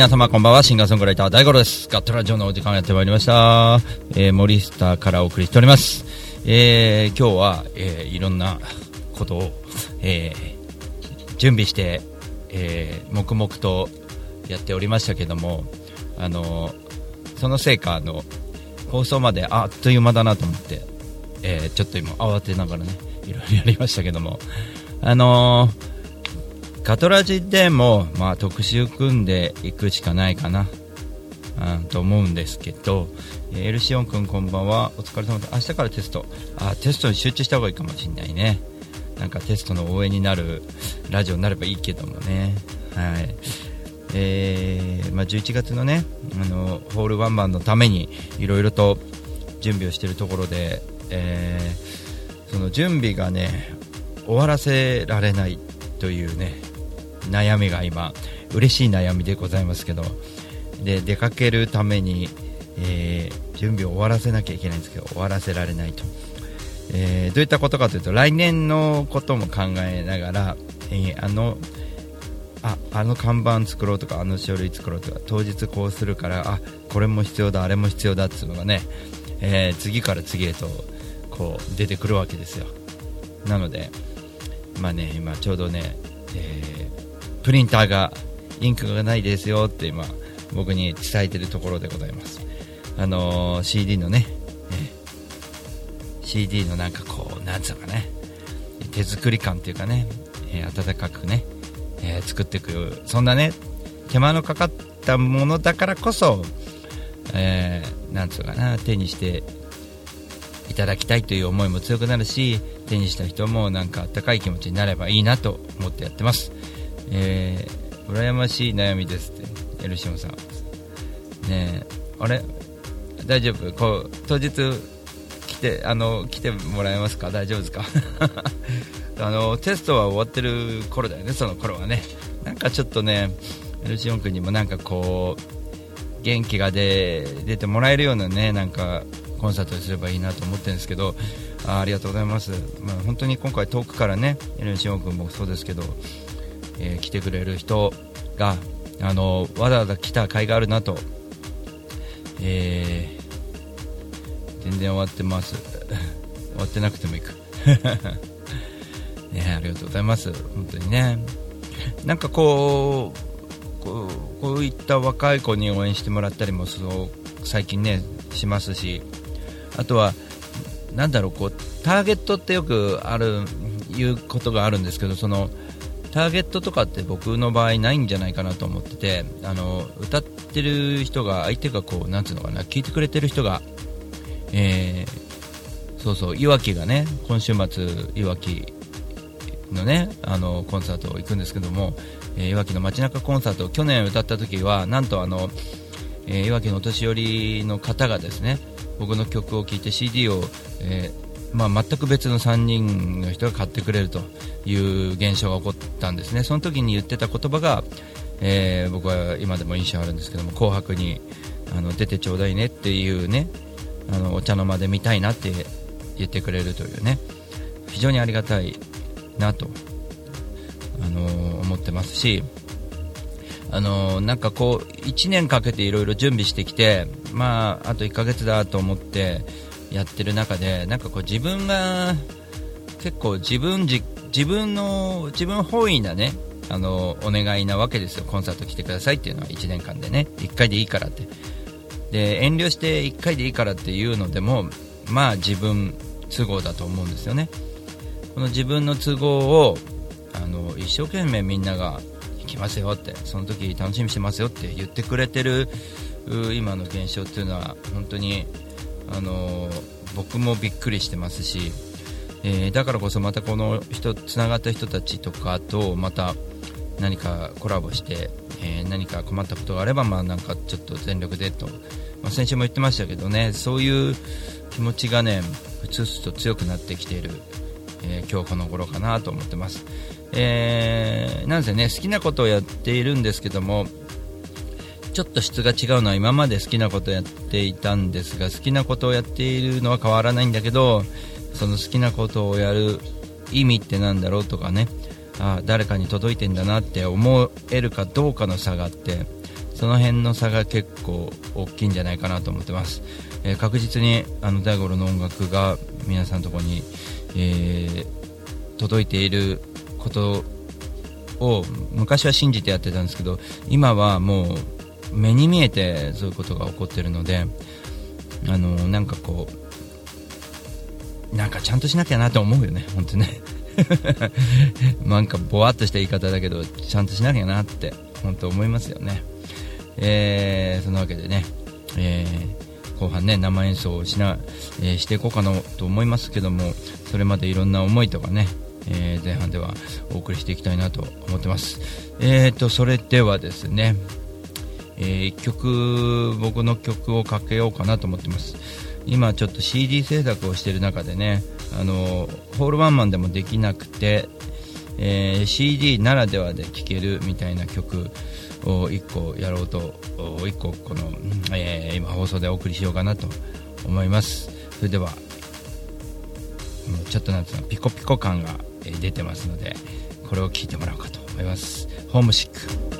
皆様こんばんは、シンガーソングライター大五郎です。ガットラジオのお時間やってまいりました。えー、森下からお送りしております。えー、今日は、えー、いろんなことを、えー、準備して、えー、黙々とやっておりましたけども、あのその成果の放送まであっという間だなと思って、えー、ちょっと今慌てながらね、いろいろやりましたけども、あのーガトラジでも、まあ、特集組んでいくしかないかな、うん、と思うんですけど、えエルシオン君こんばんは。お疲れ様です明日からテスト。あテストに集中した方がいいかもしれないね。なんかテストの応援になるラジオになればいいけどもね。はい。えーまあ、11月のねあのホールワンマンのためにいろいろと準備をしているところで、えー、その準備がね終わらせられないというね悩みが今嬉しい悩みでございますけどで出かけるために、えー、準備を終わらせなきゃいけないんですけど終わらせられないと、えー、どういったことかというと来年のことも考えながら、えー、あのああの看板作ろうとかあの書類作ろうとか当日こうするからあこれも必要だあれも必要だっていうのがね、え、次から次へとこう出てくるわけですよ。なのでまあね今ちょうどね、えプリンターがインクがないですよって今僕に伝えてるところでございます。あのー、CD のね、CD のなんかこうなんつうかね手作り感っていうかね、えー、温かくね、えー、作っていくそんなね手間のかかったものだからこそ、えー、なんつうかな手にしていただきたいという思いも強くなるし手にした人もなんかあったかい気持ちになればいいなと思ってやってます。えー、羨ましい悩みですってエルシオンさん。ねあれ？大丈夫？こう当日来てあの来てもらえますか？大丈夫ですか？あのテストは終わってる頃だよねその頃はね。なんかちょっとねエルシオン君にもなんかこう元気が出出てもらえるようなねなんかコンサートにすればいいなと思ってるんですけどあありがとうございます、まあ、本当に今回遠くからねエルシオン君もそうですけどえー、来てくれる人があのわざわざ来た甲斐があるなと、えー、全然終わってます。終わってなくてもいく。ねありがとうございます。本当にね。なんかこうこうこういった若い子に応援してもらったりもそう最近ねしますし。あとはなんだろうこうターゲットってよくあるいうことがあるんですけどそのターゲットとかって僕の場合ないんじゃないかなと思っててあの歌ってる人が相手がこうなんつうのかな聞いてくれてる人が、えー、そうそういわきがね今週末いわきのねあのコンサート行くんですけども、えー、いわきの街中コンサート去年歌った時はなんとあの、えー、いわきのお年寄りの方がですね僕の曲を聴いて CD を、えーまあ、全く別の3人の人が買ってくれるという現象が起こったんですね。その時に言ってた言葉が、えー、僕は今でも印象あるんですけども紅白にあの出てちょうだいねっていうねあのお茶の間で見たいなって言ってくれるというね。非常にありがたいなと、あのー、思ってますしあの、なんかこう1年かけていろいろ準備してきてまああと1ヶ月だと思ってやってる中でなんかこう自分が結構自分自自分の自分本位なねあのお願いなわけですよ。コンサート来てくださいっていうのは。1年間でね。1回でいいからって。で遠慮して1回でいいからっていうのでもまあ自分都合だと思うんですよね。この自分の都合をあの一生懸命みんなが行きますよって。その時楽しみにしてますよって言ってくれてる今の現象っていうのは本当にあの僕もびっくりしてますし、えー、だからこそまたこの人つながった人たちとかとまた、何かコラボして、えー、何か困ったことがあれば、まあ、なんかちょっと全力でと、まあ、先週も言ってましたけどねそういう気持ちがねふつふつと強くなってきている、えー、今日この頃かなと思ってます、えー、なんせね好きなことをやっているんですけどもちょっと質が違うのは今まで好きなことをやっていたんですが好きなことをやっているのは変わらないんだけどその好きなことをやる意味って何だろうとかね。あ誰かに届いてんだなって思えるかどうかの差があってその辺の差が結構大きいんじゃないかなと思ってます、えー、確実にあの大五郎の音楽が皆さんのところに、えー、届いていることを昔は信じてやってたんですけど今はもう目に見えてそういうことが起こってるのであのなんかこうなんかちゃんとしなきゃなと思うよね、本当ね。なんかぼわっとした言い方だけどちゃんとしなきゃなって本当思いますよね。えー、そんなわけでね、えー、後半ね生演奏をしな、えー、していこうかなと思いますけどもそれまでいろんな思いとかね、えー、前半ではお送りしていきたいなと思ってます。えーとそれではですね、えー、1曲僕の曲をかけようかなと思ってます。今ちょっと CD 制作をしている中でねあのホールワンマンでもできなくて、えー、CD ならではで聴けるみたいな曲を1個やろうと1個この、えー、今放送でお送りしようかなと思います。それではちょっとなんつうのピコピコ感が出てますのでこれを聴いてもらおうかと思います。ホームシック。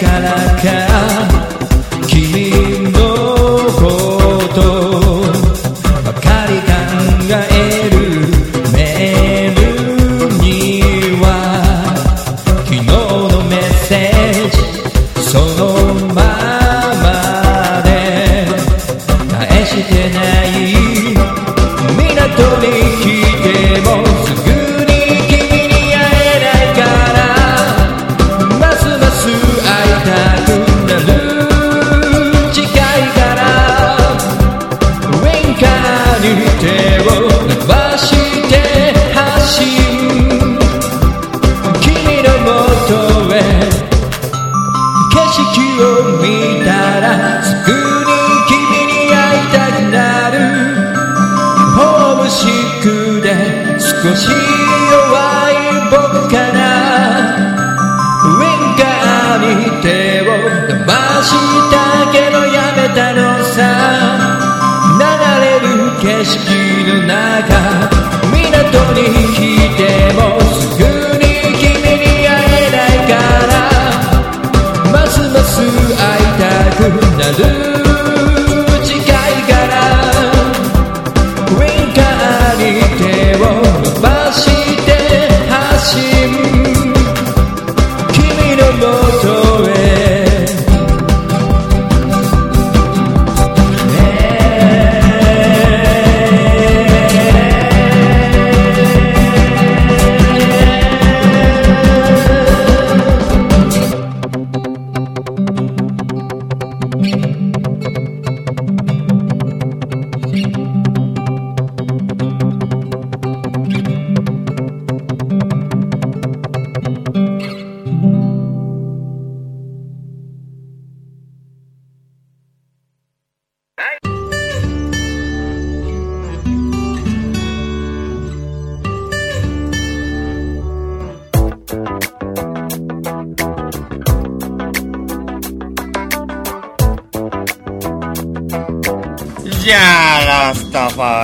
calaca.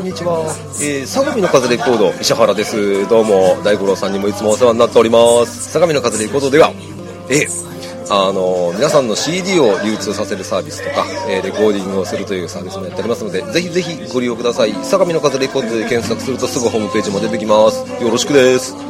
んにちは、えー、相模の風レコード石原です。どうも大五郎さんにもいつもお世話になっております。相模の風レコードではえーあの皆さんの CD を流通させるサービスとか、えーレコーディングをするというサービスもやっておりますのでぜひぜひご利用ください。相模の風レコードで検索するとすぐホームページも出てきます。よろしくです。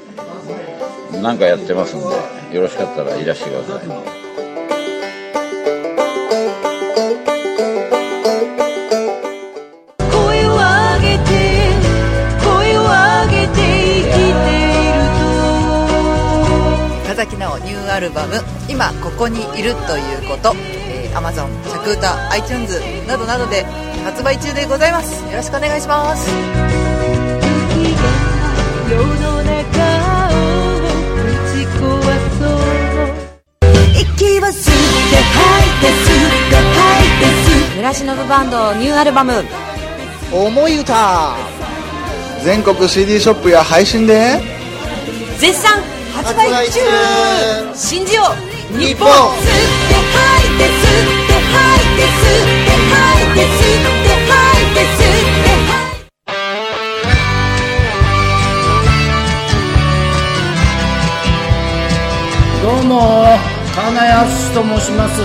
何かやってますんで、よろしかったらいらしてください。声を上げて声を上げて生きていると。田崎直ニューアルバム「今ここにいるということ」えー、Amazon、着歌、iTunes などなどで発売中でございます。よろしくお願いします息を吸って吐いて吸って吐いて村忍バンドニューアルバム。思い歌。全国 CD ショップや配信で。絶賛発売中。信じよう日本。吸って吐いて吸って吐いて吸って吐いて吸って吐いて吸って吐いてどうも金安と申します。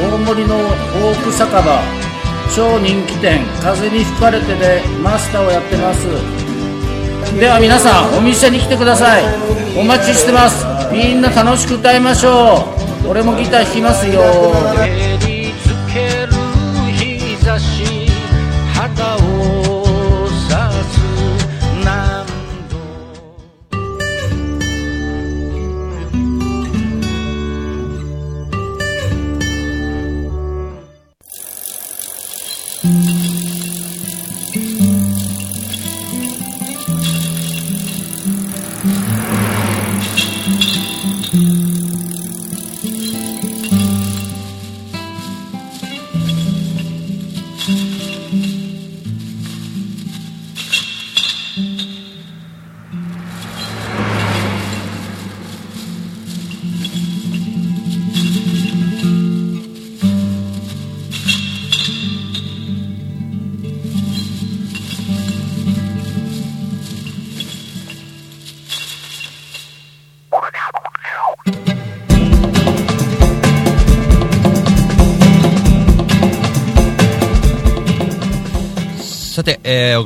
大森のフォーク酒場。超人気店。風に吹かれてでマスターをやってます。では皆さんお店に来てください。お待ちしてます。みんな楽しく歌いましょう。俺もギター弾きますよ。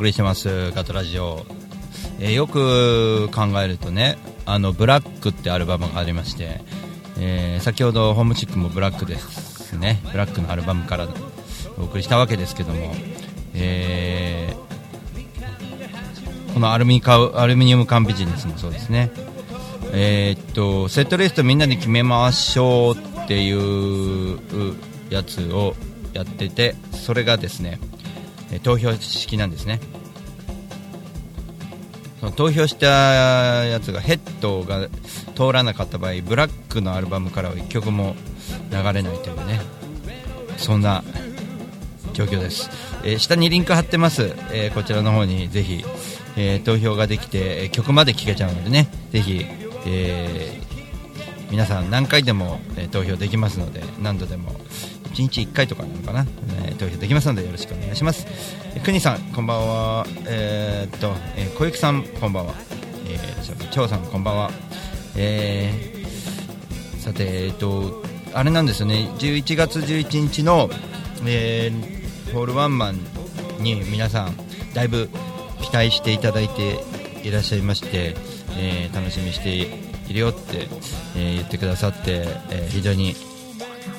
送りしてますガトラジオ、えーよく考えるとねあのブラックってアルバムがありまして、えー先ほどホームチックもブラックですね。ブラックのアルバムからお送りしたわけですけども、えーこのアルミカウアルミニウム缶ビジネスもそうですね。えーっとセットリストみんなで決めましょうっていうやつをやっててそれがですね投票式なんですね。その投票したやつがヘッドが通らなかった場合ブラックのアルバムからは1曲も流れないというね。そんな状況です、えー下にリンク貼ってます、えーこちらの方にぜひ、えー投票ができて曲まで聴けちゃうのでね。ぜひ、え皆さん何回でも、え投票できますので何度でも。1日1回とかなのかな、えー投票できますのでよろしくお願いします。えーくにさんこんばんは。えーっと、えー小雪さんこんばんは。えーちょ張さんこんばんは。えーさてえーっとあれなんですよね。11月11日の、えーホールワンマンに皆さんだいぶ期待していただいていらっしゃいまして、えー楽しみにしているよって、えー言ってくださって、えー非常に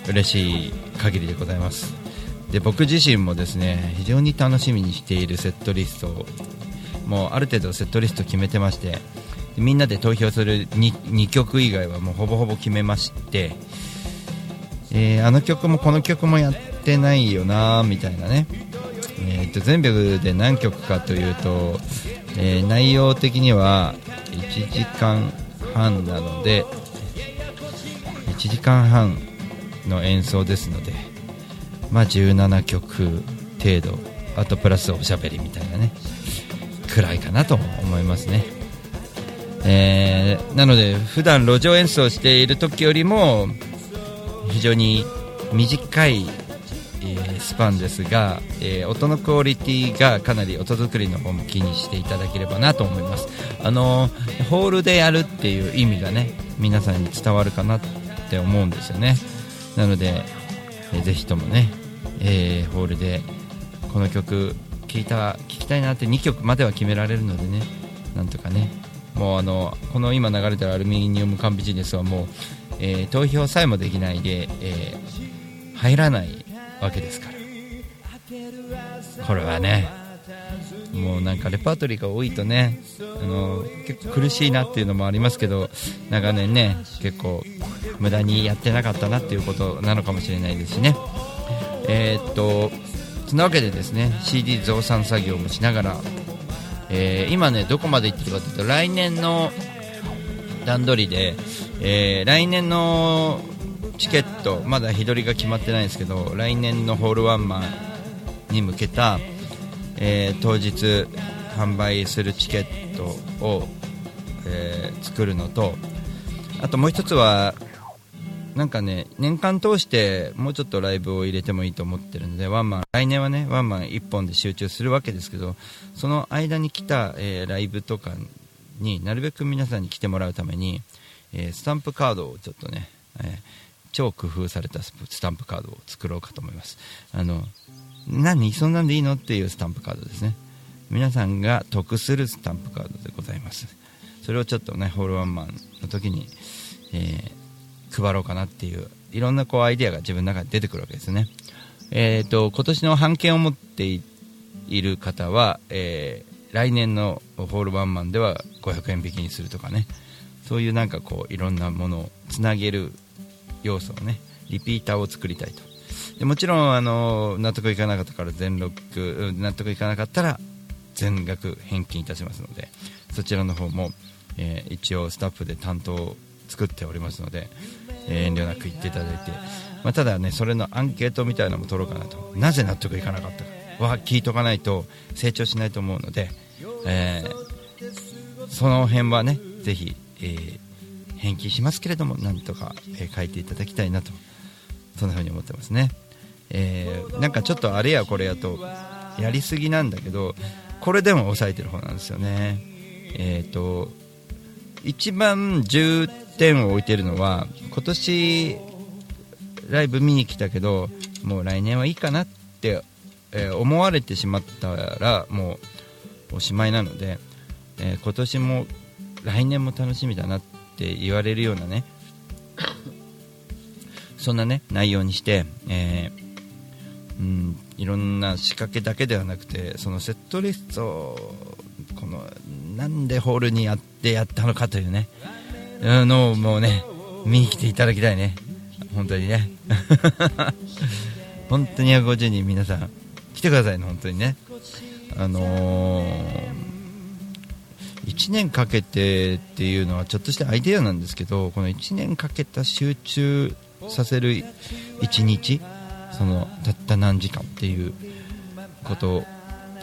嬉しい限りでございます。で僕自身もですね非常に楽しみにしているセットリストをもうある程度セットリスト決めてましてみんなで投票する 2, 2曲以外はもうほぼほぼ決めまして、えーあの曲もこの曲もやってないよなみたいなね、えーと全部で何曲かというと、えー内容的には1時間半なので1時間半の演奏ですのでまあ17曲程度あとプラスおしゃべりみたいなねくらいかなと思いますね。えーなので普段路上演奏している時よりも非常に短い、えースパンですが、えー音のクオリティがかなり音作りの方も気にしていただければなと思います。あのホールでやるっていう意味がね皆さんに伝わるかなって思うんですよね。なので、えーぜひともね、えーホールでこの曲聴いた聴きたいなって2曲までは決められるのでねなんとかね。もうあのこの今流れてるアルミニウム缶ビジネスはもう、えー投票さえもできないで、えー入らないわけですから。これはねもうなんかレパートリーが多いとねあの結構苦しいなっていうのもありますけど長年ね結構無駄にやってなかったなっていうことなのかもしれないですしね。えーっとそんなわけでですね CD 増産作業もしながら、えー今ねどこまで行ってるかというと来年の段取りで、えー来年のチケットまだ日取りが決まってないんですけど来年のホールワンマンに向けた、えー当日販売するチケットを、えー作るのとあともう一つはなんかね年間通してもうちょっとライブを入れてもいいと思ってるのでワンマン来年はねワンマン1本で集中するわけですけどその間に来た、えーライブとかになるべく皆さんに来てもらうために、えスタンプカードをちょっとね、え超工夫されたススタンプカードを作ろうかと思います。あの何そんなんでいいの？っていうスタンプカードですね。皆さんが得するスタンプカードでございます。それをちょっとねホールワンマンの時に、えー配ろうかなっていういろんなこうアイデアが自分の中で出てくるわけですね。えー、と今年の版権を持っていいる方は、えー来年のホールワンマンでは500円引きにするとかね。そういうなんかこういろんなものをつなげる要素をねリピーターを作りたいと。でもちろんあの納得いかなかったから全録納得いかなかったら全額返金いたしますのでそちらの方も、えー一応スタッフで担当を作っておりますので、えー遠慮なく言っていただいて、まあ、ただねそれのアンケートみたいなのも取ろうかなと。なぜ納得いかなかったかは聞いとかないと成長しないと思うので、えーその辺はねぜひ、えー返金しますけれどもなんとか、え書いていただきたいなとそんな風に思ってますね、えーなんかちょっとあれやこれやとやりすぎなんだけどこれでも抑えてる方なんですよね。えっ、と一番重点を置いてるのは今年ライブ見に来たけどもう来年はいいかなってえー思われてしまったらもうおしまいなので、えー今年も来年も楽しみだなって言われるようなね そんなね内容にして、えーうん、いろんな仕掛けだけではなくてそのセットリストをこのなんでホールにやってやったのかというねうんのをもうね見に来ていただきたいね。本当にね。本当に150人皆さん来てくださいね本当にね。あのー、1年かけてっていうのはちょっとしたアイデアなんですけどこの1年かけた集中させる1日そのたった何時間っていうこと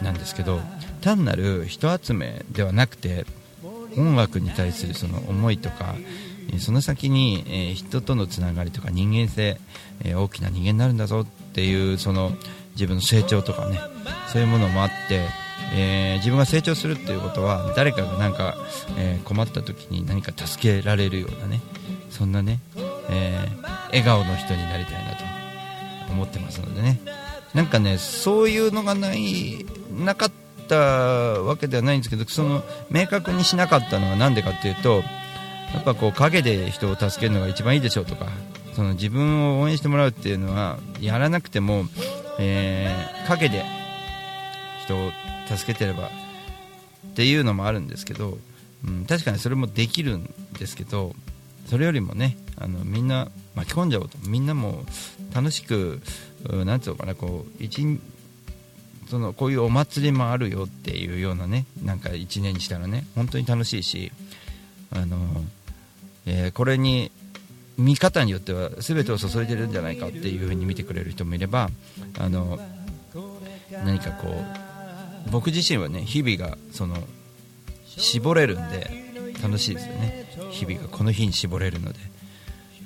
なんですけど単なる人集めではなくて音楽に対するその思いとかその先に、え人とのつながりとか人間性、え大きな人間になるんだぞっていうその自分の成長とかねそういうものもあって、えー自分が成長するっていうことは誰かがなんか、え困った時に何か助けられるようなねそんなね、え笑顔の人になりたいなと。思ってますのでね。なんかねそういうのがないなかったわけではないんですけどその明確にしなかったのは何でかっていうとやっぱこう陰で人を助けるのが一番いいでしょうとかその自分を応援してもらうっていうのはやらなくても、えー陰で人を助けてればっていうのもあるんですけど、うん、確かにそれもできるんですけどそれよりもねあのみんな巻き込んじゃおうと。みんなも楽しくうなんつうのかなこう一そのこういうお祭りもあるよっていうようなねなんか1年にしたらね本当に楽しいしあの、えーこれに見方によっては全てを注いでるんじゃないかっていう風に見てくれる人もいればあの何かこう僕自身はね日々がその絞れるんで楽しいですよね。日々がこの日に絞れるので。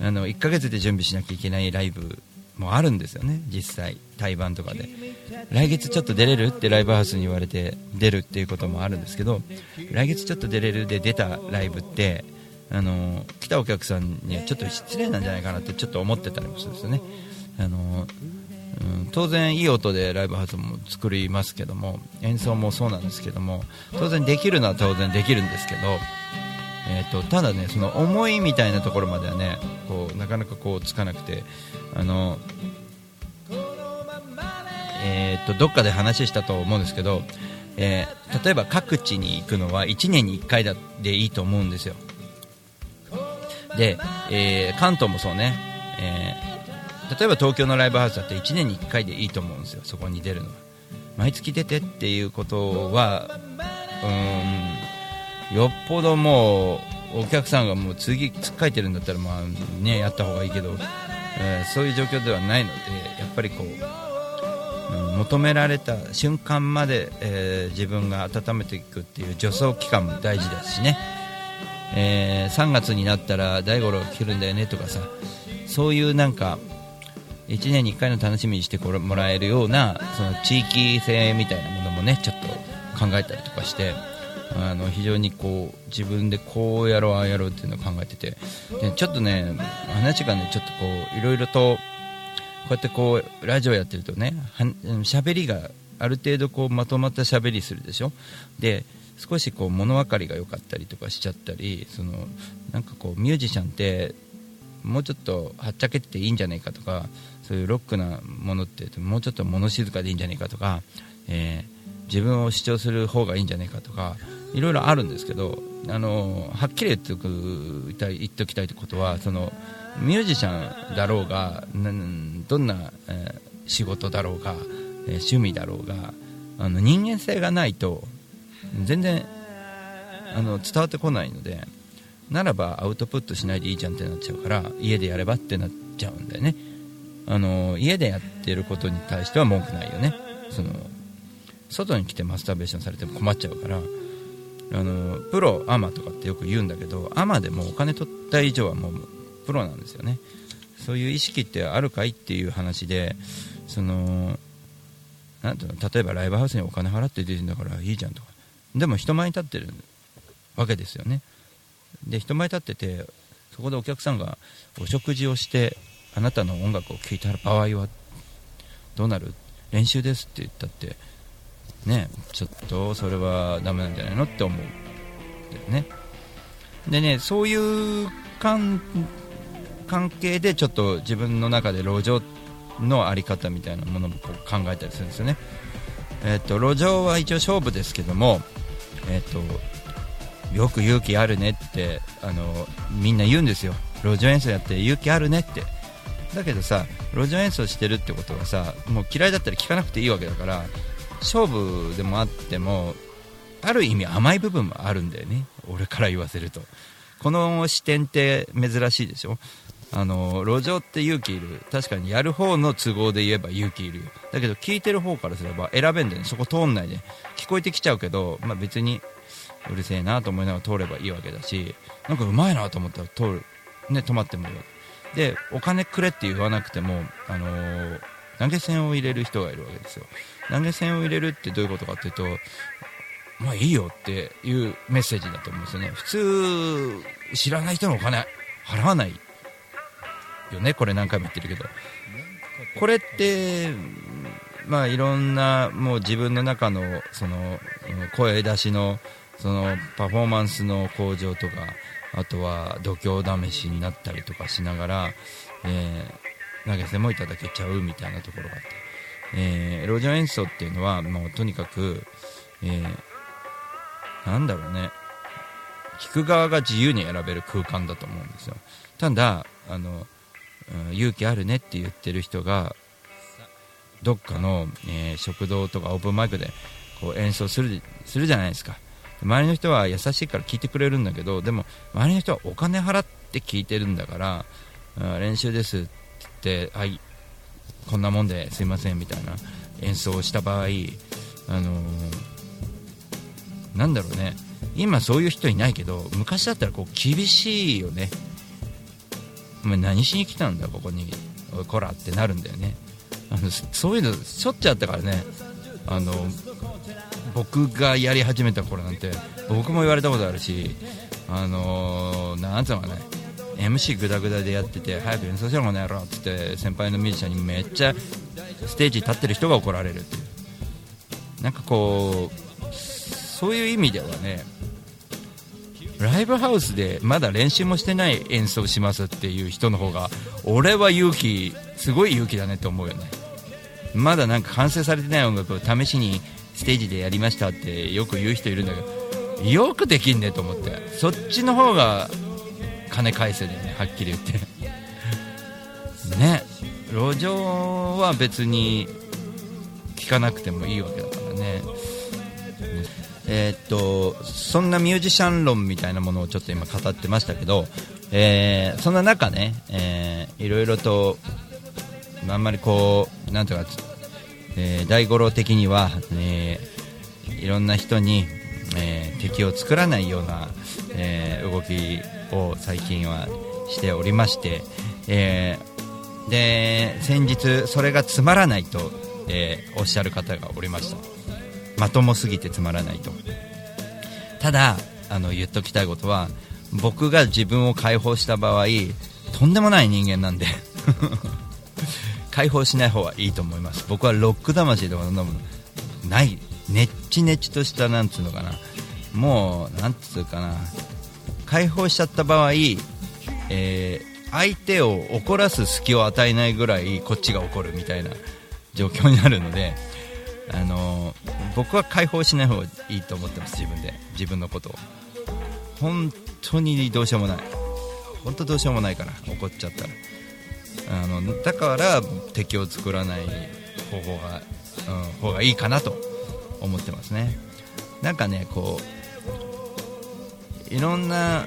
あの1ヶ月で準備しなきゃいけないライブもあるんですよね。実際対バンとかで。来月ちょっと出れるってライブハウスに言われて出るっていうこともあるんですけど来月ちょっと出れるで出たライブってあの来たお客さんにはちょっと失礼なんじゃないかなってちょっと思ってたりもするんですよね。あの、うん、当然いい音でライブハウスも作りますけども演奏もそうなんですけども当然できるのは当然できるんですけどえー、とただねその思いみたいなところまではねこうなかなかこうつかなくてあのえー、とどっかで話したと思うんですけど、えー例えば各地に行くのは1年に1回だでいいと思うんですよ。で、えー関東もそうね、えー例えば東京のライブハウスだって1年に1回でいいと思うんですよ。そこに出るのは。毎月出てっていうことはうんよっぽどもうお客さんがもう次つっかえてるんだったらまあねやった方がいいけど、えーそういう状況ではないのでやっぱりこう、うん求められた瞬間まで、えー自分が温めていくっていう助走期間も大事ですしね、えー3月になったら大五郎来るんだよねとかさそういうなんか1年に1回の楽しみにしてもらえるようなその地域性みたいなものもねちょっと考えたりとかしてあの非常にこう自分でこうやろうああやろうっていうのを考えててでちょっとね話がねちょっとこういろいろとこうやってこうラジオやってるとねは喋りがある程度こうまとまった喋りするでしょ？で少しこう物分かりが良かったりとかしちゃったりそのなんかこうミュージシャンってもうちょっとはっちゃけてていいんじゃないかとかそういうロックなものってもうちょっと物静かでいいんじゃないかとか、えー自分を主張する方がいいんじゃないかとかいろいろあるんですけどあのはっきり言っておく言っておきたいことはそのミュージシャンだろうがどんな、えー仕事だろうが、えー趣味だろうがあの人間性がないと全然あの伝わってこないのでならばアウトプットしないでいいじゃんってなっちゃうから家でやればってなっちゃうんだよね。あの家でやってることに対しては文句ないよね。その外に来てマスターベーションされても困っちゃうからあのプロアマとかってよく言うんだけどアマでもお金取った以上はもうプロなんですよね。そういう意識ってあるかいっていう話でそのなんていうの例えばライブハウスにお金払って出てるんだからいいじゃんとか。でも人前に立ってるわけですよね。で人前に立っててそこでお客さんがお食事をしてあなたの音楽を聴いた場合はどうなる？練習ですって言ったってねちょっとそれはダメなんじゃないのって思うね。でねそういう関係でちょっと自分の中で路上の在り方みたいなものもこう考えたりするんですよね。えっと路上は一応勝負ですけどもえっとよく勇気あるねってあのみんな言うんですよ。路上演奏やって勇気あるねって。だけどさ路上演奏してるってことはさもう嫌いだったら聴かなくていいわけだから勝負でもあってもある意味甘い部分もあるんだよね。俺から言わせると。この視点って珍しいでしょ？あの路上って勇気いる。確かにやる方の都合で言えば勇気いるよ。だけど聞いてる方からすれば選べんでね。そこ通んないで聞こえてきちゃうけど、まあ、別にうるせえなと思いながら通ればいいわけだしなんかうまいなと思ったら通る。ね止まってもいいわけ。でお金くれって言わなくてもあの投げ銭を入れる人がいるわけですよ。投げ銭を入れるってどういうことかっていうとまあいいよっていうメッセージだと思うんですよね。普通知らない人のお金払わないよね。これ何回も言ってるけど。これってまあいろんなもう自分の中のその声出しのそのパフォーマンスの向上とかあとは度胸試しになったりとかしながら、えー投げ銭もいただけちゃうみたいなところがあって、えー路上演奏っていうのはもうとにかく、えーなんだろうね。聞く側が自由に選べる空間だと思うんですよ。ただあの、うん勇気あるねって言ってる人がどっかの、えー食堂とかオープンマイクでこう演奏するするじゃないですか。周りの人は優しいから聞いてくれるんだけどでも周りの人はお金払って聞いてるんだからあ練習ですって言ってはいこんなもんですいませんみたいな演奏をした場合あのなんだろうね。今そういう人いないけど昔だったらこう厳しいよね。お前何しに来たんだここにおいこらってなるんだよね。あのそういうのしょっちゅうあったからね。あの僕がやり始めた頃なんて僕も言われたことあるしあのーなんつうのかね MC グダグダでやってて早く演奏しろこの野郎って言って先輩のミュージシャンにめっちゃステージに立ってる人が怒られるっていう。なんかこうそういう意味ではねライブハウスでまだ練習もしてない演奏しますっていう人の方が俺は勇気すごい勇気だねって思うよね。まだなんか完成されてない音楽を試しにステージでやりましたってよく言う人いるんだけどよくできんねと思って。そっちの方が金返せだよねはっきり言って。ね。路上は別に聞かなくてもいいわけだからね。えーっとそんなミュージシャン論みたいなものをちょっと今語ってましたけど、えーそんな中ね、えーいろいろとあんまりこうなんとか、えー大五郎的には、えいろんな人に、え敵を作らないような、えー動きを最近はしておりまして、えーで先日それがつまらないと、えーおっしゃる方がおりました。まともすぎてつまらないと。ただあの言っときたいことは僕が自分を解放した場合とんでもない人間なんで 解放しない方がいいと思います。僕はロック魂とかそんなものないねっちねちとしたなんつうのかな。もうなんつうかな。解放しちゃった場合、えー相手を怒らす隙を与えないぐらいこっちが怒るみたいな状況になるので、あのー僕は解放しない方がいいと思ってます自分で。自分のことを。本当にどうしようもない。本当どうしようもないから怒っちゃったら。あのだから敵を作らない方法が、うん、方がいいかなと思ってますね。なんかねこういろんな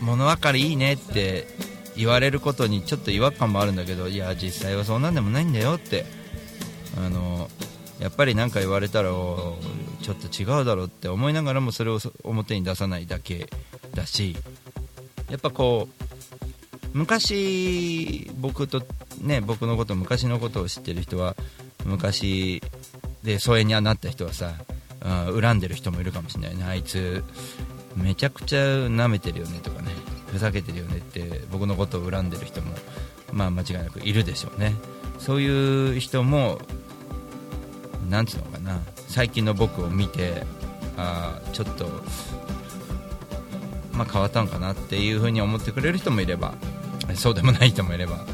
物分かりいいねって言われることにちょっと違和感もあるんだけどいや実際はそんなんでもないんだよって。あのやっぱり何か言われたらちょっと違うだろうって思いながらもそれを表に出さないだけだしやっぱこう昔僕とね僕のこと昔のことを知ってる人は昔で疎遠になった人はさ、うん恨んでる人もいるかもしれないね。あいつめちゃくちゃ舐めてるよねとかねふざけてるよねって僕のことを恨んでる人もまあ間違いなくいるでしょうね。そういう人もなんつうのかな最近の僕を見てあちょっと、まあ、変わったのかなっていう風に思ってくれる人もいればそうでもない人もいれば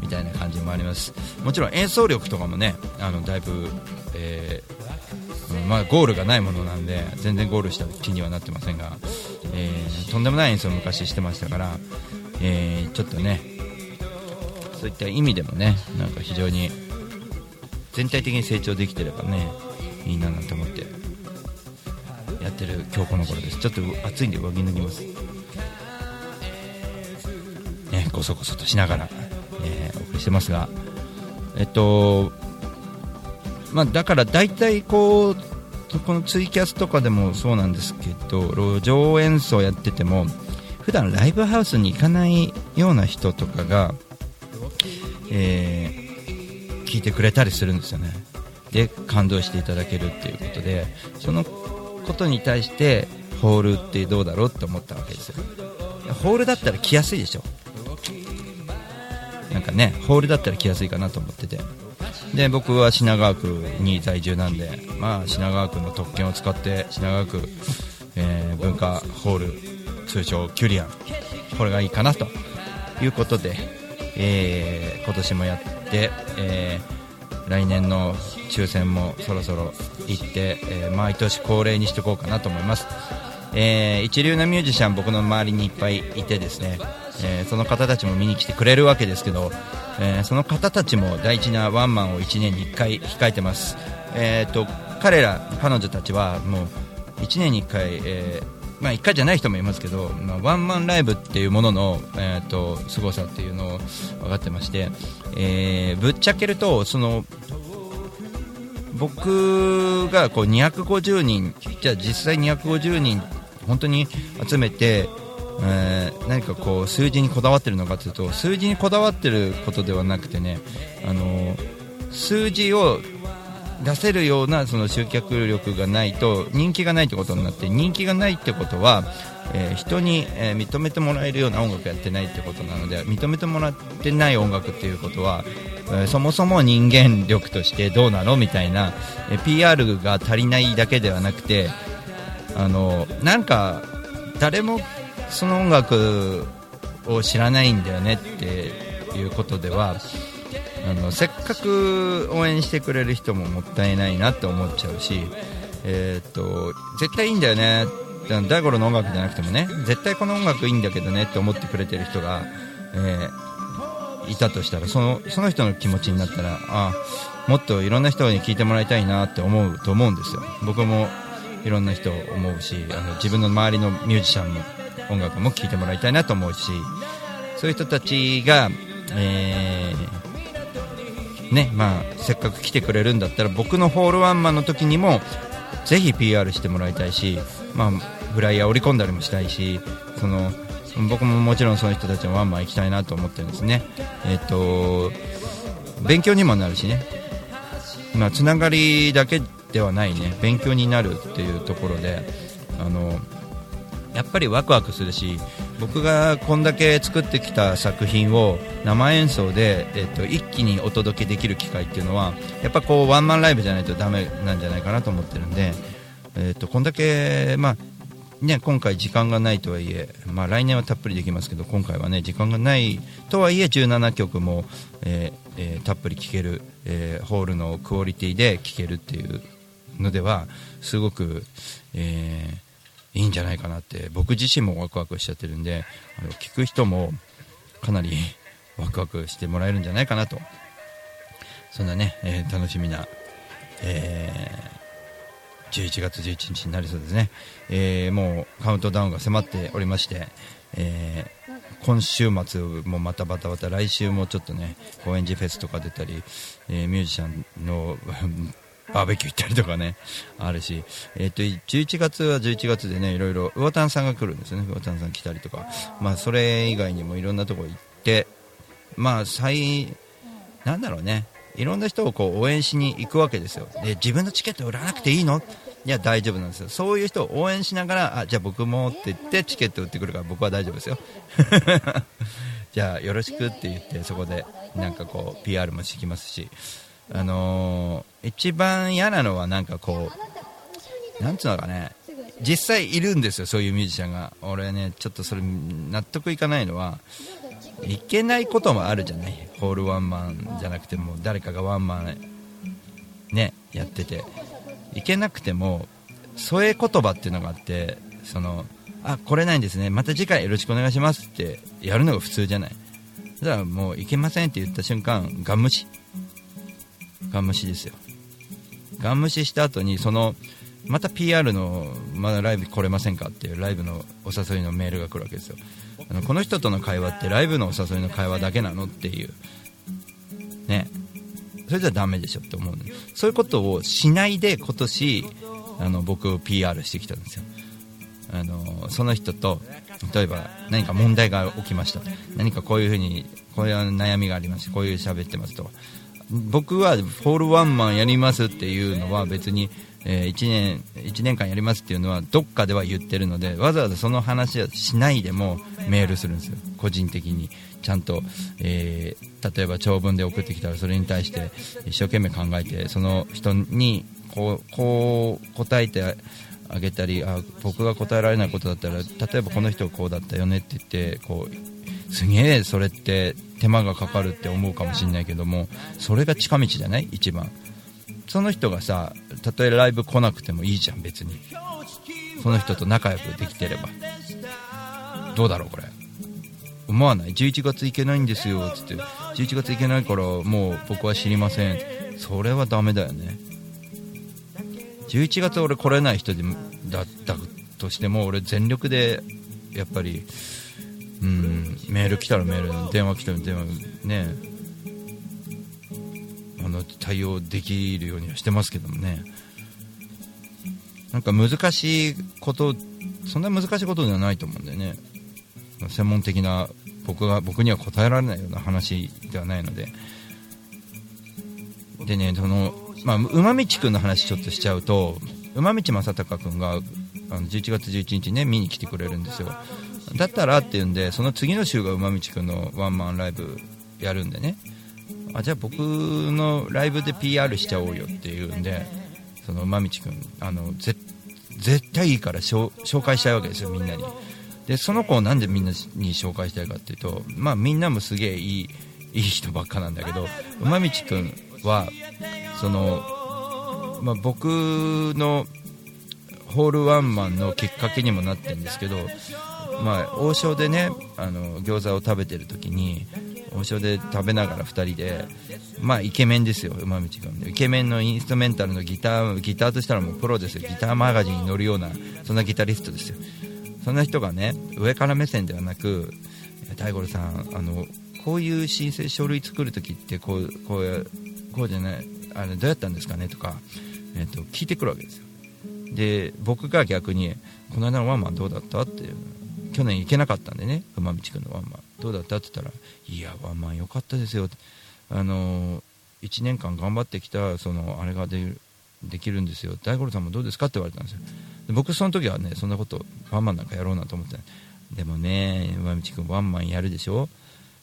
みたいな感じもあります。もちろん演奏力とかもねあのだいぶ、えうんまあ、ゴールがないものなんで全然ゴールした気にはなってませんが、えーとんでもない演奏を昔してましたから、えーちょっとねそういった意味でもねなんか非常に全体的に成長できてればねいいななんて思ってやってる今日この頃です。ちょっと暑いんで上着脱ぎます。ねこそこそとしながら、えーお送りしてますがえっとまあだから大体こうこのツイキャスとかでもそうなんですけど路上演奏やってても普段ライブハウスに行かないような人とかが、えー聞いてくれたりするんですよね。で感動していただけるっていうことでそのことに対してホールってどうだろうって思ったわけですよ。ホールだったら来やすいでしょ。なんかねホールだったら来やすいかなと思ってて。で僕は品川区に在住なんで、まあ、品川区の特権を使って品川区、えー文化ホール通称キュリアンこれがいいかなということで、えー今年もやって、えー来年の抽選もそろそろ行って、えー毎年恒例にしておこうかなと思います、え一流のミュージシャン僕の周りにいっぱいいてですね、えーその方たちも見に来てくれるわけですけど、えーその方たちも大事なワンマンを1年に1回控えてます、えー、と彼ら彼女たちはもう1年に1回、えーまあ、1回じゃない人もいますけど、まあ、ワンマンライブっていうものの、えー、と凄さっていうのを分かってまして、えーぶっちゃけるとその僕がこう250人じゃあ実際250人本当に集めて、え何かこう数字にこだわってるのかというと数字にこだわってることではなくてねあの数字を出せるようなその集客力がないと人気がないってことになって人気がないってことは、えー人に、え認めてもらえるような音楽やってないってことなので認めてもらってない音楽っていうことは、えそもそも人間力としてどうなのみたいな、え PR が足りないだけではなくてあのなんか誰もその音楽を知らないんだよねっていうことではあのせっかく応援してくれる人ももったいないなって思っちゃうし、えーっと絶対いいんだよね。大五郎の音楽じゃなくてもね絶対この音楽いいんだけどねって思ってくれてる人が、えーいたとしたらそのその人の気持ちになったらあもっといろんな人に聞いてもらいたいなって思うと思うんですよ。僕もいろんな人を思うしあの自分の周りのミュージシャンも音楽も聴いてもらいたいなと思うしそういう人たちが、えーねまあ、せっかく来てくれるんだったら僕のホールワンマンの時にもぜひ PR してもらいたいし、まあ、フライヤー織り込んだりもしたいしその僕ももちろんその人たちのワンマン行きたいなと思ってるんですね。えっ、と勉強にもなるしね、まあ、つながりだけではないね勉強になるっていうところであのやっぱりワクワクするし僕がこんだけ作ってきた作品を生演奏で、えっと、一気にお届けできる機会っていうのはやっぱこうワンマンライブじゃないとダメなんじゃないかなと思ってるんで、えっと、こんだけ、まあね、今回時間がないとはいえ、まあ、来年はたっぷりできますけど今回はね時間がないとはいえ17曲も、えーえーたっぷり聴ける、えーホールのクオリティで聴けるっていうのではすごく、えーいいんじゃないかなって僕自身もワクワクしちゃってるんであの聞く人もかなり ワクワクしてもらえるんじゃないかなと。そんなね、えー楽しみな、えー11月11日になりそうですね、えーもうカウントダウンが迫っておりまして、え今週末もまたバタバタ来週もちょっとね高円寺フェスとか出たり、えミュージシャンの バーベキュー行ったりとかねあるし、えー、と11月は11月でねいろいろ魚丹さんが来るんですよね。魚丹さん来たりとか、まあ、それ以外にもいろんなとこ行ってまあ最なんだろうね。いろんな人をこう応援しに行くわけですよ。で自分のチケット売らなくていいの？いや大丈夫なんですよ。そういう人を応援しながらあじゃあ僕もって言ってチケット売ってくるから僕は大丈夫ですよ。じゃあよろしくって言ってそこでなんかこう PR もしてきますし。あのー一番嫌なのはなんかこうなんつうのかね。実際いるんですよそういうミュージシャンが。俺ねちょっとそれ納得いかないのはいけないこともあるじゃない。ホールワンマンじゃなくても誰かがワンマンねやってて。いけなくても添え言葉っていうのがあってそのあ来れないんですね。また次回よろしくお願いしますってやるのが普通じゃない。だからもういけませんって言った瞬間ガン無視ガン無視ですよ。ガン無視した後にそのまた PR のまだライブ来れませんかっていうライブのお誘いのメールが来るわけですよ。あのこの人との会話ってライブのお誘いの会話だけなのっていう。ね。それじゃダメでしょって思うのそういうことをしないで今年あの僕を PR してきたんですよ。あのその人と例えば何か問題が起きました何かこういうふうにこういう悩みがありましてこういう喋ってますと。僕はフォールワンマンやりますっていうのは別に、え1年1年間やりますっていうのはどっかでは言ってるのでわざわざその話はしないでもメールするんですよ。個人的に。ちゃんと、えー例えば長文で送ってきたらそれに対して一生懸命考えてその人にこうこう答えてあげたりあ僕が答えられないことだったら例えばこの人こうだったよねって言ってこうすげえそれって手間がかかるって思うかもしれないけどもそれが近道じゃない？一番。その人がさたとえライブ来なくてもいいじゃん別に。その人と仲良くできてれば。どうだろうこれ？思わない？11月行けないんですよつって。11月行けないからもう僕は知りません。それはダメだよね。11月俺来れない人でだったとしても俺全力でやっぱりうん。メール来たらメール電話来たら電話ね。あの対応できるようにはしてますけどもね。なんか難しいことそんな難しいことではないと思うんだよね。専門的な僕が僕には答えられないような話ではないので。でねそのまあ馬道くんの話ちょっとしちゃうと馬道正隆君があの11月11日ね見に来てくれるんですよ。だったらっていうんでその次の週が馬道くんのワンマンライブやるんでね。あじゃあ僕のライブで PR しちゃおうよっていうんでその馬道くんあの絶対いいから紹紹介したいわけですよみんなに。でその子をなんでみんなに紹介したいかっていうとまあみんなもすげえいいいい人ばっかなんだけど馬道くんはその、まあ、僕のホールワンマンのきっかけにもなってるんですけど、まあ、王将でねあの餃子を食べてる時に王将で食べながら2人で、まあ、イケメンですよ馬道君。イケメンのインストメンタルのギターギターとしたらもうプロですよ。ギターマガジンに載るようなそんなギタリストですよ。そんな人がね上から目線ではなく大五郎さんあのこういう申請書類作るときってこうこうこうじゃないあれどうやったんですかね？とか、えっと聞いてくるわけですよ。で僕が逆にこの間のワンマンどうだった？っていう。去年行けなかったんでね馬道君のワンマン。どうだった？って言ったらいやワンマン良かったですよあの1年間頑張ってきたそのあれができるできるんですよ。大五郎さんもどうですか？って言われたんですよ。で僕その時はねそんなことワンマンなんかやろうなと思ってでもね馬道君ワンマンやるでしょ？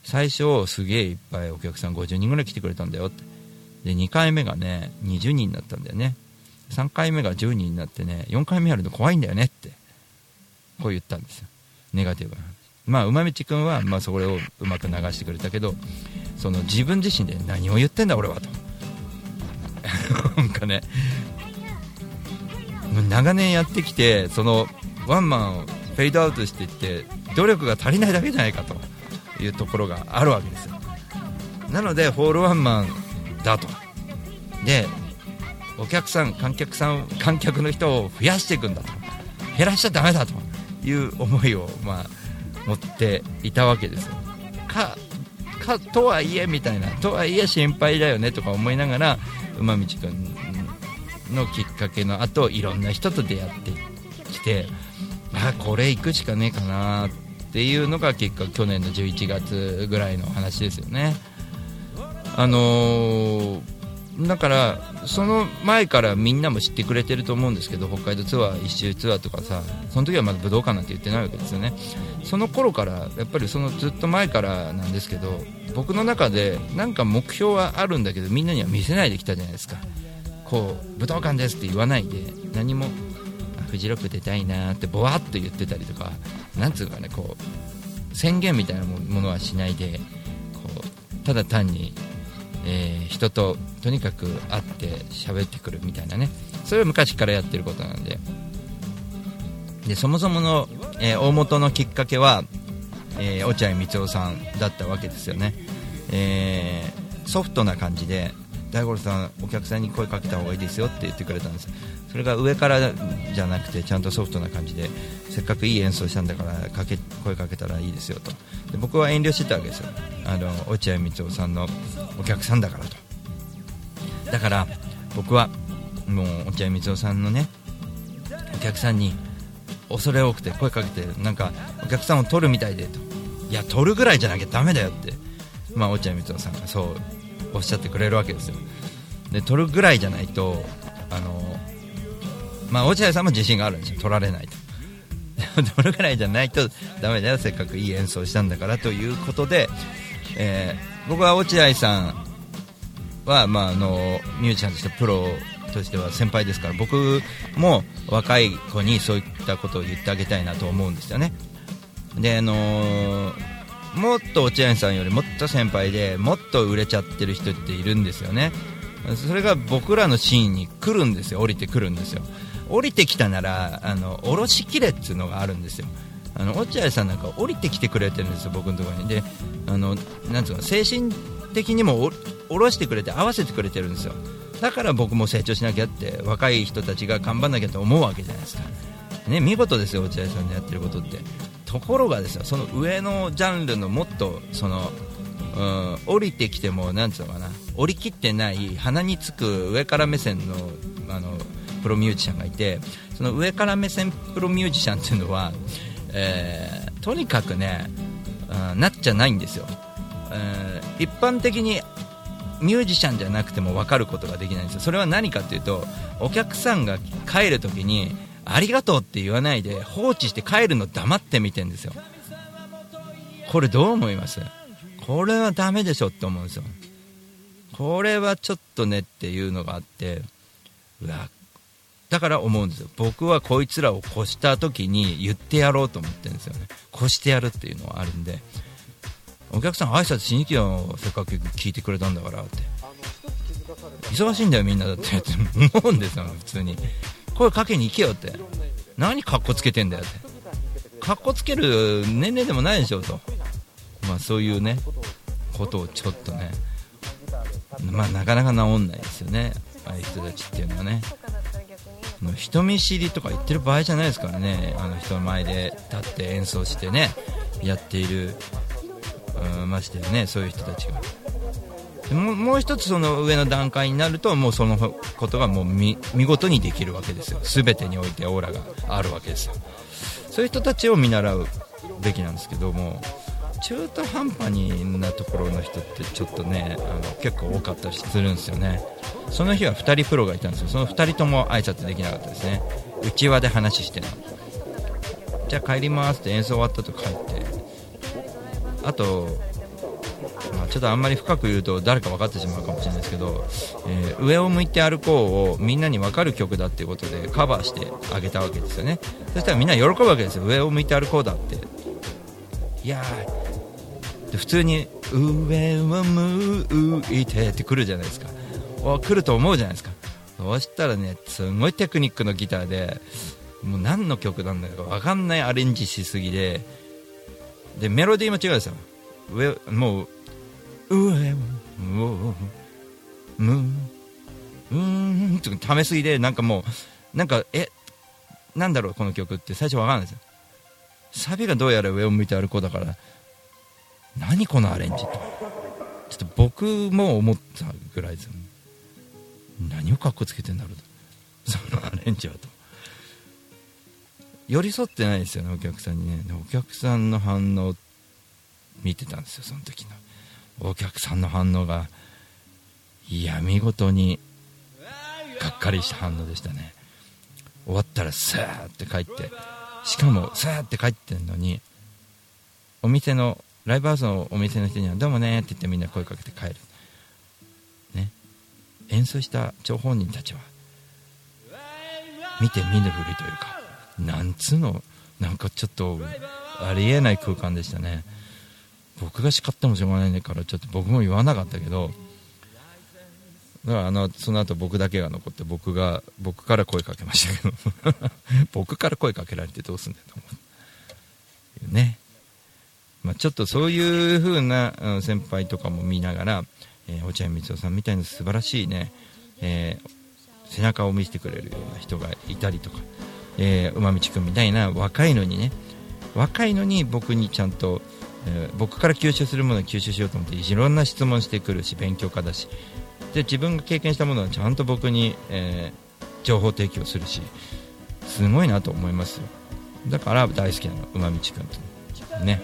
最初すげえいっぱいお客さん50人ぐらい来てくれたんだよって。で2回目がね20人になったんだよね。3回目が10人になってね4回目やると怖いんだよねってこう言ったんですよ。ネガティブなまあ馬道君は、まあ、それをうまく流してくれたけどその自分自身で何を言ってんだ俺はと。なんかね。長年やってきてそのワンマンをフェードアウトしていって努力が足りないだけじゃないかと。いうところがあるわけですよ。なのでホールワンマンだと。でお客さん観客さん観客の人を増やしていくんだと。減らしちゃだめだと。いう思いを、まあ、持っていたわけですかかとはいえみたいなとはいえ心配だよねとか思いながら馬道君のきっかけの後いろんな人と出会ってきてあこれ行くしかねえかなっていうのが結果去年の11月ぐらいの話ですよね。あのーだからその前からみんなも知ってくれてると思うんですけど北海道ツアー一周ツアーとかさその時はまだ武道館なんて言ってないわけですよね。その頃からやっぱりそのずっと前からなんですけど僕の中でなんか目標はあるんだけどみんなには見せないできたじゃないですか。こう武道館ですって言わないで何もあフジロック出たいなーってぼわっと言ってたりとかなんつうかねこう宣言みたいなものはしないでこうただ単に、えー人ととにかく会って喋ってくるみたいなね。それは昔からやってることなんで。でそもそもの、えー大元のきっかけは、えー落合光夫さんだったわけですよね、えーソフトな感じで大五郎さんお客さんに声かけた方がいいですよって言ってくれたんです。それが上からじゃなくてちゃんとソフトな感じでせっかくいい演奏したんだからかけ声かけたらいいですよと。で僕は遠慮してたわけですよ。あの落合光雄さんのお客さんだからと。だから僕はもう落合光雄さんのねお客さんに恐れ多くて声かけてなんかお客さんを取るみたいでと。いや取るぐらいじゃなきゃダメだよって。まあ落合光雄さんがそうおっしゃってくれるわけですよ。で取るぐらいじゃないとあのまあ落合さんも自信があるんですよ。取られないと。取るぐらいじゃないとダメだよ。せっかくいい演奏したんだからということで、えー僕は落合さんは、まあ、あのミュージシャンとしてプロとしては先輩ですから僕も若い子にそういったことを言ってあげたいなと思うんですよね。であのーもっと落合さんよりもっと先輩でもっと売れちゃってる人っているんですよね。それが僕らのシーンに来るんですよ。降りてくるんですよ。降りてきたならあの降ろしきれっていうのがあるんですよ。あの落合さんなんか降りてきてくれてるんですよ僕のところに。であのなんつうの精神的にも降ろしてくれて合わせてくれてるんですよ。だから僕も成長しなきゃって若い人たちが頑張んなきゃと思うわけじゃないですか。ね見事ですよ落合さんのやってることって。ところがですよその上のジャンルのもっとそのうん降りてきてもなんつうのかな降りきってない鼻につく上から目線のあのプロミュージシャンがいてその上から目線プロミュージシャンっていうのは、えーとにかくね、うんなっちゃないんですよ、えー一般的にミュージシャンじゃなくても分かることができないんですよ。それは何かっていうとお客さんが帰るときにありがとうって言わないで放置して帰るの黙って見てんですよ。これどう思います？これはダメでしょって思うんですよ。これはちょっとねっていうのがあってうわだから思うんですよ。僕はこいつらを越した時に言ってやろうと思ってるんですよね。越してやるっていうのはあるんで。お客さん挨拶しに来よせっかく聞いてくれたんだからって。忙しいんだよみんなだって思うんですよ普通に。声かけに行けよって。何カッコつけてんだよって。カッコつける年齢でもないでしょと。まあそういうねことをちょっとね。まあなかなか治んないですよねああいう人たちっていうのはね。もう人見知りとか言ってる場合じゃないですからね。あの人の前で立って演奏してねやっている、うん、ましてねそういう人たちが。もうもう一つその上の段階になるともうそのことがもう見見事にできるわけですよ。全てにおいてオーラがあるわけですよ。そういう人たちを見習うべきなんですけども。中途半端になところの人ってちょっとねあの結構多かったりするんですよね。その日は2人プロがいたんですよ。その2人とも挨拶できなかったですね。内輪で話してるじゃあ帰りますって演奏終わったと帰って。あと、まあ、ちょっとあんまり深く言うと誰か分かってしまうかもしれないですけど「えー上を向いて歩こう」をみんなに分かる曲だっていうことでカバーしてあげたわけですよね。そしたらみんな喜ぶわけですよ。上を向いて歩こうだって。いやで普通に「上を向いて」って来るじゃないですか。お来ると思うじゃないですか。そしたらねすごいテクニックのギターでもう何の曲なんだか分かんないアレンジしすぎででメロディーも違うんですよ。上もう上をむうーんってためすぎでなんかもうなんかえなんだろうこの曲って最初分かんないですよ。サビがどうやら上を向いて歩こうだから何このアレンジと。ちょっと僕も思ったぐらいですよ。何をかっこつけてんだろうと。そのアレンジはと。寄り添ってないですよねお客さんにね。お客さんの反応見てたんですよその時の。お客さんの反応がいや見事にがっかりした反応でしたね。終わったらさーって帰って。しかもさーって帰ってんのにお店のライブハウスのお店の人には「どうもね」って言ってみんな声かけて帰る。ね。演奏した張本人たちは見て見ぬふりというかなんつうのなんかちょっとありえない空間でしたね。僕が叱ってもしょうがないからちょっと僕も言わなかったけどだからあのその後僕だけが残って僕が僕から声かけましたけど 僕から声かけられてどうすんだよと思うね。まあ、ちょっとそういう風なうん先輩とかも見ながら、えー落合光雄さんみたいな素晴らしいね、えー背中を見せてくれるような人がいたりとか、えー、馬道君みたいな若いのにね若いのに僕にちゃんと、えー僕から吸収するものを吸収しようと思っていろんな質問してくるし勉強家だしで自分が経験したものはちゃんと僕に、えー情報提供するしすごいなと思いますよ。だから大好きなの馬道君とね。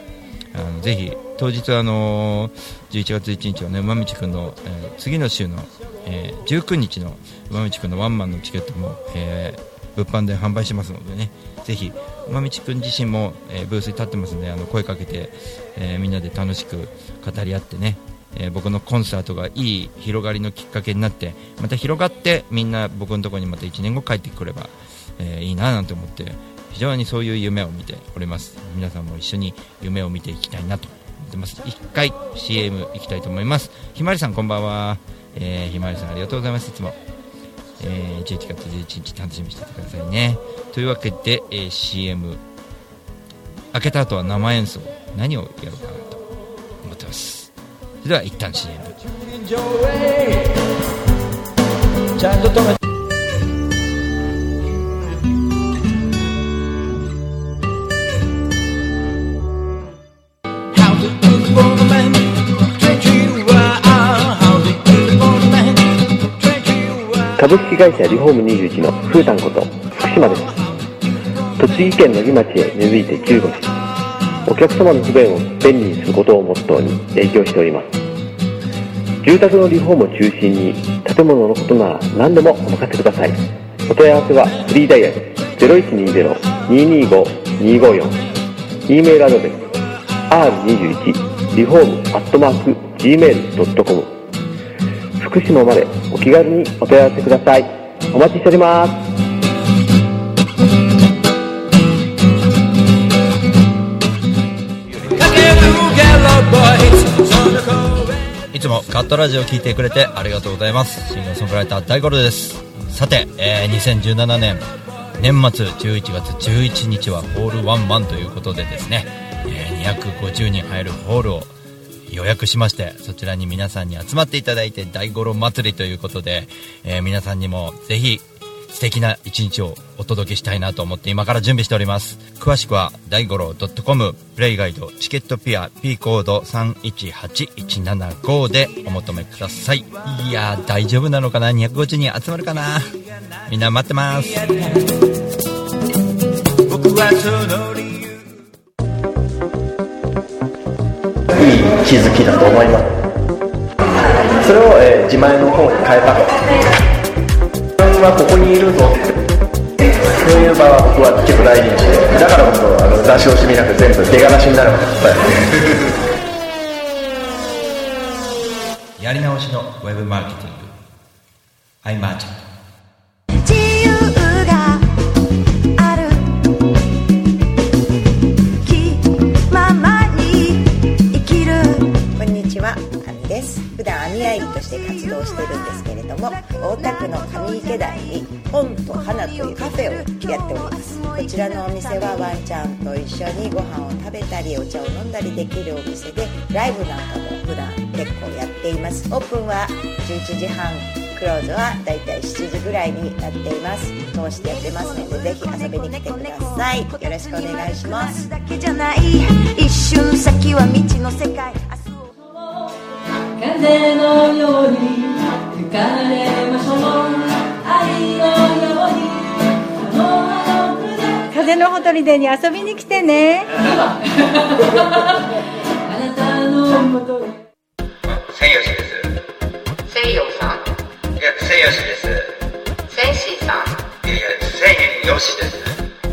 あのぜひ当日あのー11月1日はね馬道君の、えー次の週の、えー19日の馬道君のワンマンのチケットも、えー物販で販売しますのでねぜひ馬道君自身も、えーブースに立ってますのであの声かけて、えーみんなで楽しく語り合ってねえー僕のコンサートがいい広がりのきっかけになってまた広がってみんな僕のところにまた1年後帰ってくれば、えーいいななんて思って非常にそういう夢を見ております。皆さんも一緒に夢を見ていきたいなと思ってます。一回 CM 行きたいと思います。ひまりさんこんばんは、えーひまりさんありがとうございます。いつも、えー11月11日楽しみにしててくださいね。というわけで、えー CM 開けた後は生演奏。何をやろうかなと思ってます。それでは一旦 CM ちゃんと止め株式会社リフォーム21のふーたんこと福島です。栃木県野木町へ根付いて15年お客様の不便を便利にすることをモットーに営業しております。住宅のリフォームを中心に建物のことなら何でもお任せください。お問い合わせはフリーダイヤル0120-225-254 E メールアドレス r21 リフォームアットマーク gmail.com 福島までお気軽にお問い合わせください。お待ちしております。いつもカットラジオを聞いてくれてありがとうございます。シンガーソングライター大五郎です。さて、えー2017年年末11月11日はホールワンマンということでですね、えー250人入るホールを予約しましてそちらに皆さんに集まっていただいて大五郎祭りということで、えー皆さんにもぜひ素敵な一日をお届けしたいなと思って今から準備しております。詳しくは大五郎 .com プレイガイドチケットピア P コード318175でお求めください。いやー大丈夫なのかな？250人集まるかな？みんな待ってます。気づきだと思います。それを、えー自前の方に変えたと。自分はここにいるぞ。ってそういう場は僕は結構大事にしてだからこそあの出し惜しみなく全部出がらしになる。こ とやり直しのウェブマーケティング。アイマーチャント。普段網愛理として活動してるんですけれども、大田区の上池台に本と花というカフェをやっております。こちらのお店はワンちゃんと一緒にご飯を食べたりお茶を飲んだりできるお店で、ライブなんかも普段結構やっています。オープンは11時半。クローズはだいたい7時ぐらいになっています通してやってますのでぜひ遊びに来てくださいよろしくお願いします風のように吹かれましょう。愛のように。このあの風のほとりでに遊びに来てね。あなたのもと。にせいよしです。西洋さん。いや、せいよしです。吉です。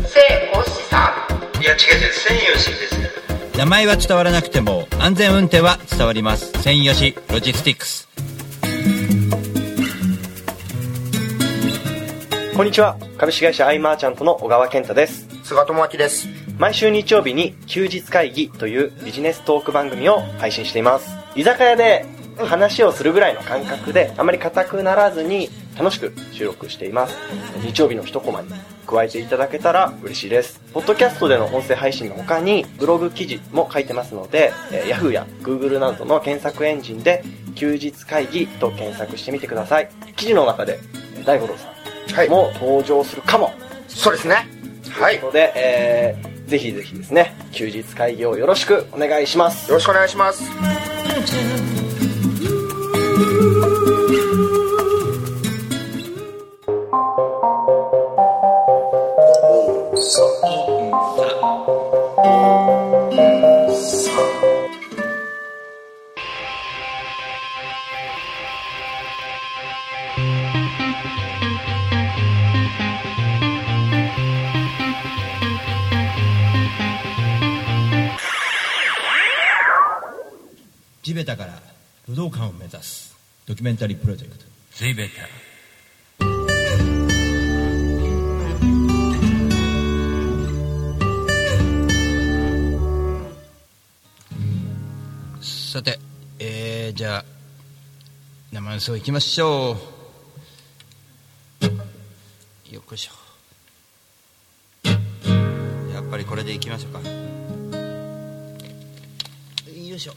せいおしさいや違う違う千吉です名前は伝わらなくても安全運転は伝わります。専用しロジスティックス。こんにちは。株式会社アイマーチャントの小川健太です。菅智明です。毎週日曜日に休日会議というビジネストーク番組を配信しています。居酒屋で話をするぐらいの感覚であまり硬くならずに楽しく収録しています。日曜日の一コマに加えていただけたら嬉しいです。ポッドキャストでの音声配信の他にブログ記事も書いてますので、えー Yahoo や Google などの検索エンジンで休日会議と検索してみてください。記事の中でえー大五郎さんも登場するかも、そうですね。はい。ということで、えーぜひぜひですね休日会議をよろしくお願いします。よろしくお願いします館を目指すドキュメンタリープロジェクト。地べたさて、えー、じゃあ生演奏いきましょう。よっこいしょ。やっぱりこれでいきましょうか。よいしょ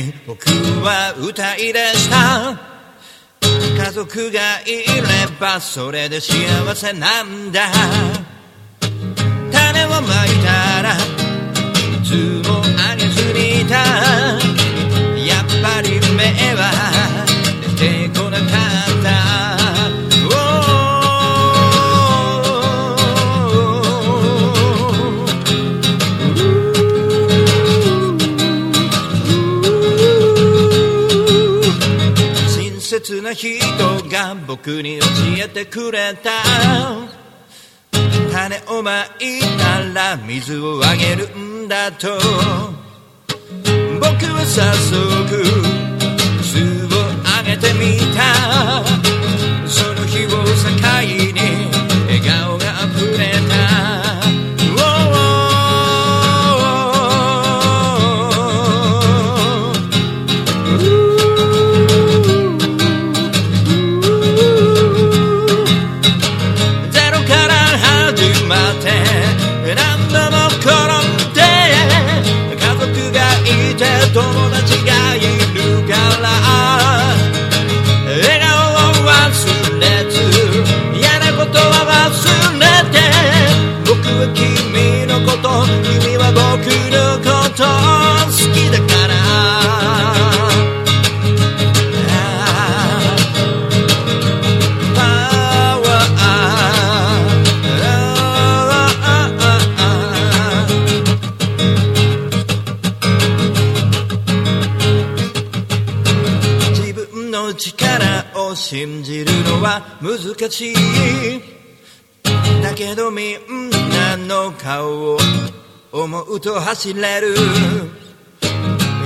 に僕は歌い出した。家族がいればそれで幸せなんだ。種をまいたらいつもあげすぎた。やっぱり目は出てこなかった。切な人が僕に教えてくれた。種をまいたら水をあげるんだと。僕は早速水をあげてみた。その日を境にと。君は僕のこと好きだから。パワ自分の力を信じるのは難しいだけどみんなの顔を思うと走れる？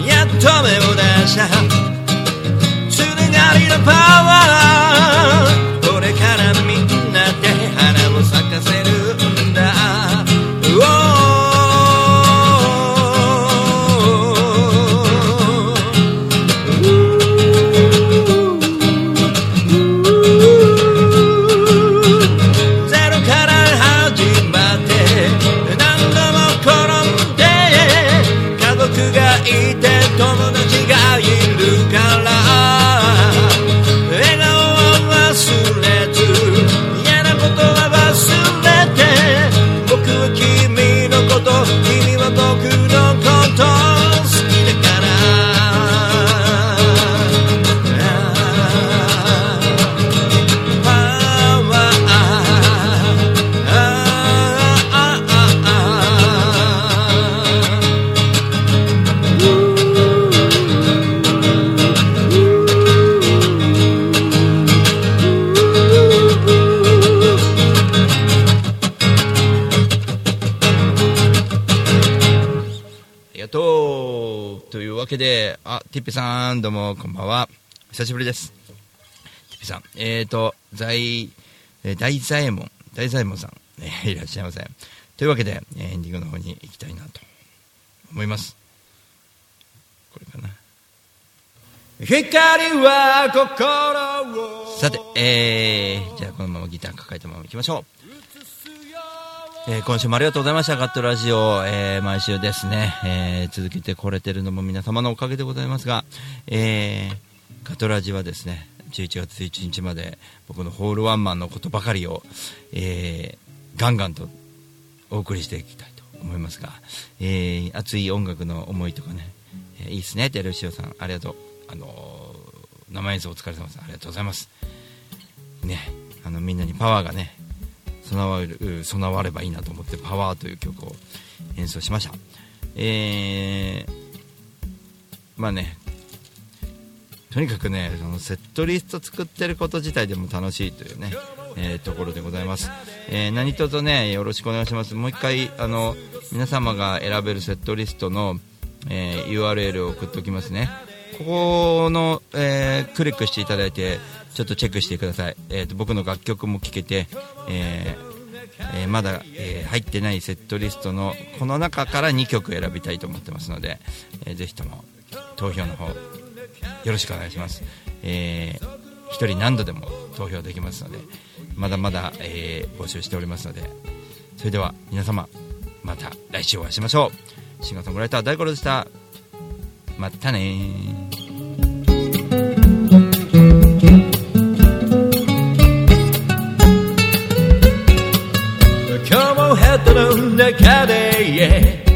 やっと目を出したつながりのパワー。これからみんなで花を咲かせる。で、あ、ティッピさん、どうも、こんばんは。久しぶりです。ティッピさん、えーと、在、えー大左衛門、大左衛門さん、え ーいらっしゃいませ。というわけで、えエンディングの方に行きたいなと思います。これかな。光は心をさて、えー、じゃあこのままギター抱えたまま行きましょう。えー今週もありがとうございました。ガットラジオ、えー毎週ですね、えー続けてこれてるのも皆様のおかげでございますが、えーガトラジはですね、11月1日まで僕のホールワンマンのことばかりを、えーガンガンとお送りしていきたいと思いますが、えー熱い音楽の思いとかね、えーいいですね、テレシオさん、ありがとう。あのー生演奏お疲れ様です。ありがとうございます。ね、あのみんなにパワーがね、備わる備わればいいなと思って「パワーという曲を演奏しました。えー、まあねとにかくねそのセットリスト作ってること自体でも楽しいというね、えーところでございます、えー何卒ねよろしくお願いします。もう一回あの皆様が選べるセットリストの、えー URL を送っておきますね。ここの、えークリックしていただいてちょっとチェックしてください、えーと僕の楽曲も聴けて、えーえーまだ、えー入ってないセットリストのこの中から2曲選びたいと思ってますので、えーぜひとも投票の方よろしくお願いします、え1人何度でも投票できますのでまだまだ、えー募集しておりますのでそれでは皆様また来週お会いしましょう。シンガーソングライター大五郎でした。またねの中で、yeah